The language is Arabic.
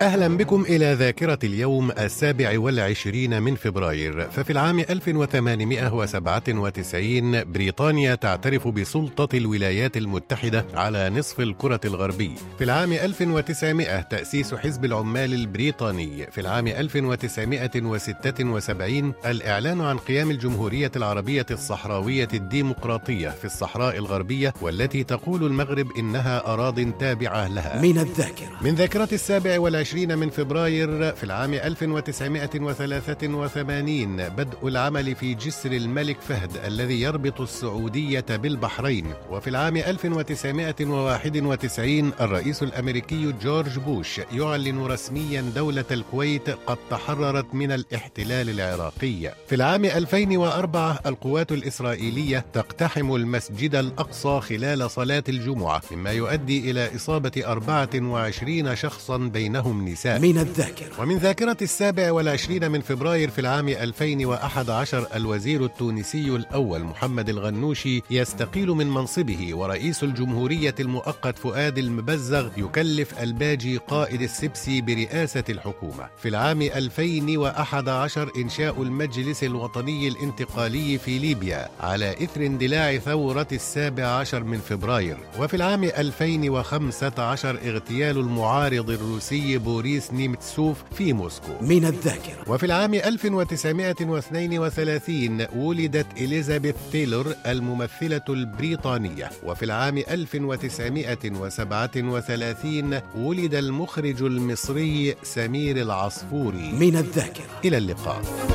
أهلا بكم إلى ذاكرة اليوم السابع والعشرين من فبراير. ففي العام 1897 بريطانيا تعترف بسلطة الولايات المتحدة على نصف الكرة الغربي. في العام 1900 تأسيس حزب العمال البريطاني. في العام 1976 الإعلان عن قيام الجمهورية العربية الصحراوية الديمقراطية في الصحراء الغربية والتي تقول المغرب إنها أراض تابعة لها. من الذاكرة. من ذاكرة السابع والعشرين من فبراير في العام 1983 بدء العمل في جسر الملك فهد الذي يربط السعودية بالبحرين. وفي العام 1991 الرئيس الأمريكي جورج بوش يعلن رسميا دولة الكويت قد تحررت من الاحتلال العراقي. في العام 2004 القوات الإسرائيلية تقتحم المسجد الأقصى خلال صلاة الجمعة مما يؤدي إلى إصابة 24 شخصا بينهم النساء. من الذاكرة. ومن ذاكرة السابع والعشرين من فبراير في العام 2011 الوزير التونسي الأول محمد الغنوشي يستقيل من منصبه ورئيس الجمهورية المؤقت فؤاد المبزع يكلف الباجي قائد السبسي برئاسة الحكومة. في العام 2011 إنشاء المجلس الوطني الانتقالي في ليبيا على إثر اندلاع ثورة السابع عشر من فبراير. وفي العام 2015 اغتيال المعارض الروسي بوريس نيمتسوف في موسكو. من الذاكرة. وفي العام 1932 ولدت إليزابيث تايلور الممثلة البريطانية. وفي العام 1937 ولد المخرج المصري سمير العصفوري. من الذاكرة. إلى اللقاء.